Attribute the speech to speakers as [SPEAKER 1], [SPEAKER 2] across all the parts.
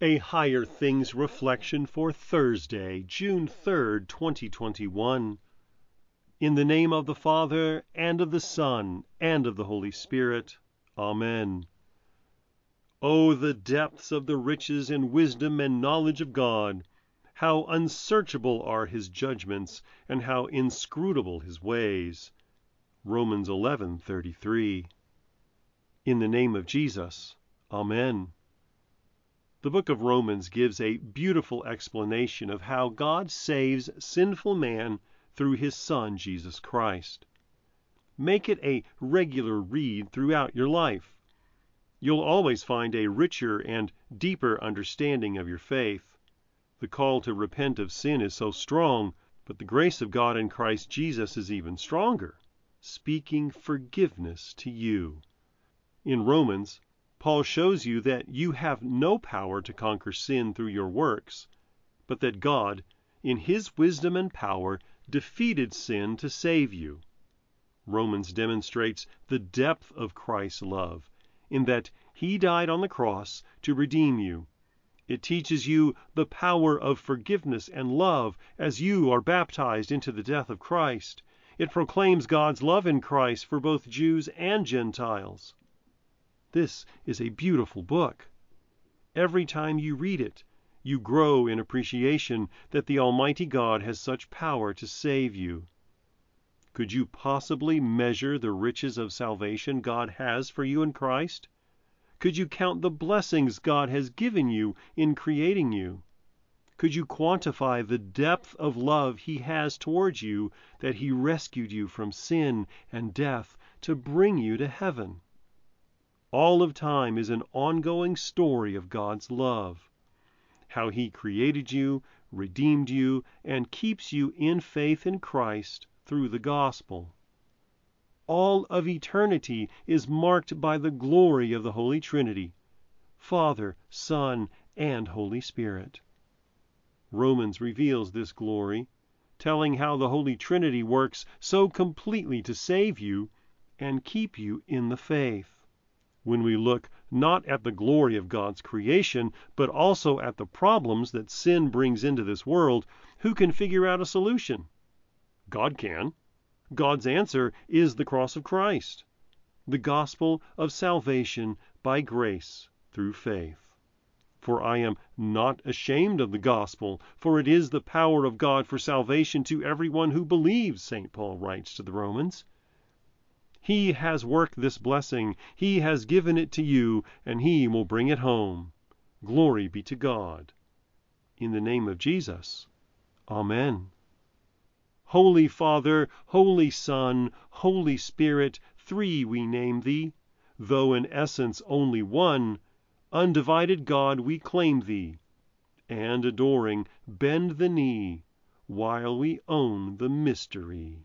[SPEAKER 1] A Higher Things Reflection for Thursday, June 3rd, 2021. In the name of the Father, and of the Son, and of the Holy Spirit. Amen. Oh, the depths of the riches and wisdom and knowledge of God! How unsearchable are his judgments, and how inscrutable his ways. Romans 11:33. In the name of Jesus. Amen. The book of Romans gives a beautiful explanation of how God saves sinful man through his Son, Jesus Christ. Make it a regular read throughout your life. You'll always find a richer and deeper understanding of your faith. The call to repent of sin is so strong, but the grace of God in Christ Jesus is even stronger, speaking forgiveness to you. In Romans, Paul shows you that you have no power to conquer sin through your works, but that God, in his wisdom and power, defeated sin to save you. Romans demonstrates the depth of Christ's love in that he died on the cross to redeem you. It teaches you the power of forgiveness and love as you are baptized into the death of Christ. It proclaims God's love in Christ for both Jews and Gentiles. This is a beautiful book. Every time you read it, you grow in appreciation that the Almighty God has such power to save you. Could you possibly measure the riches of salvation God has for you in Christ? Could you count the blessings God has given you in creating you? Could you quantify the depth of love He has towards you that He rescued you from sin and death to bring you to heaven? All of time is an ongoing story of God's love. How He created you, redeemed you, and keeps you in faith in Christ through the gospel. All of eternity is marked by the glory of the Holy Trinity Father, Son, and Holy Spirit. Romans reveals this glory, telling how the Holy Trinity works so completely to save you and keep you in the faith when we look not at the glory of God's creation, but also at the problems that sin brings into this world, who can figure out a solution? God can. God's answer is the cross of Christ, the gospel of salvation by grace through faith. For I am not ashamed of the gospel, for it is the power of God for salvation to everyone who believes, St. Paul writes to the Romans. He has worked this blessing, He has given it to you, and He will bring it home. Glory be to God. In the name of Jesus. Amen. Holy Father, Holy Son, Holy Spirit, three we name Thee, though in essence only one, undivided God we claim Thee, and adoring bend the knee, while we own the mystery.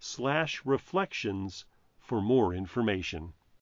[SPEAKER 1] www.higherthings.org/reflections for more information.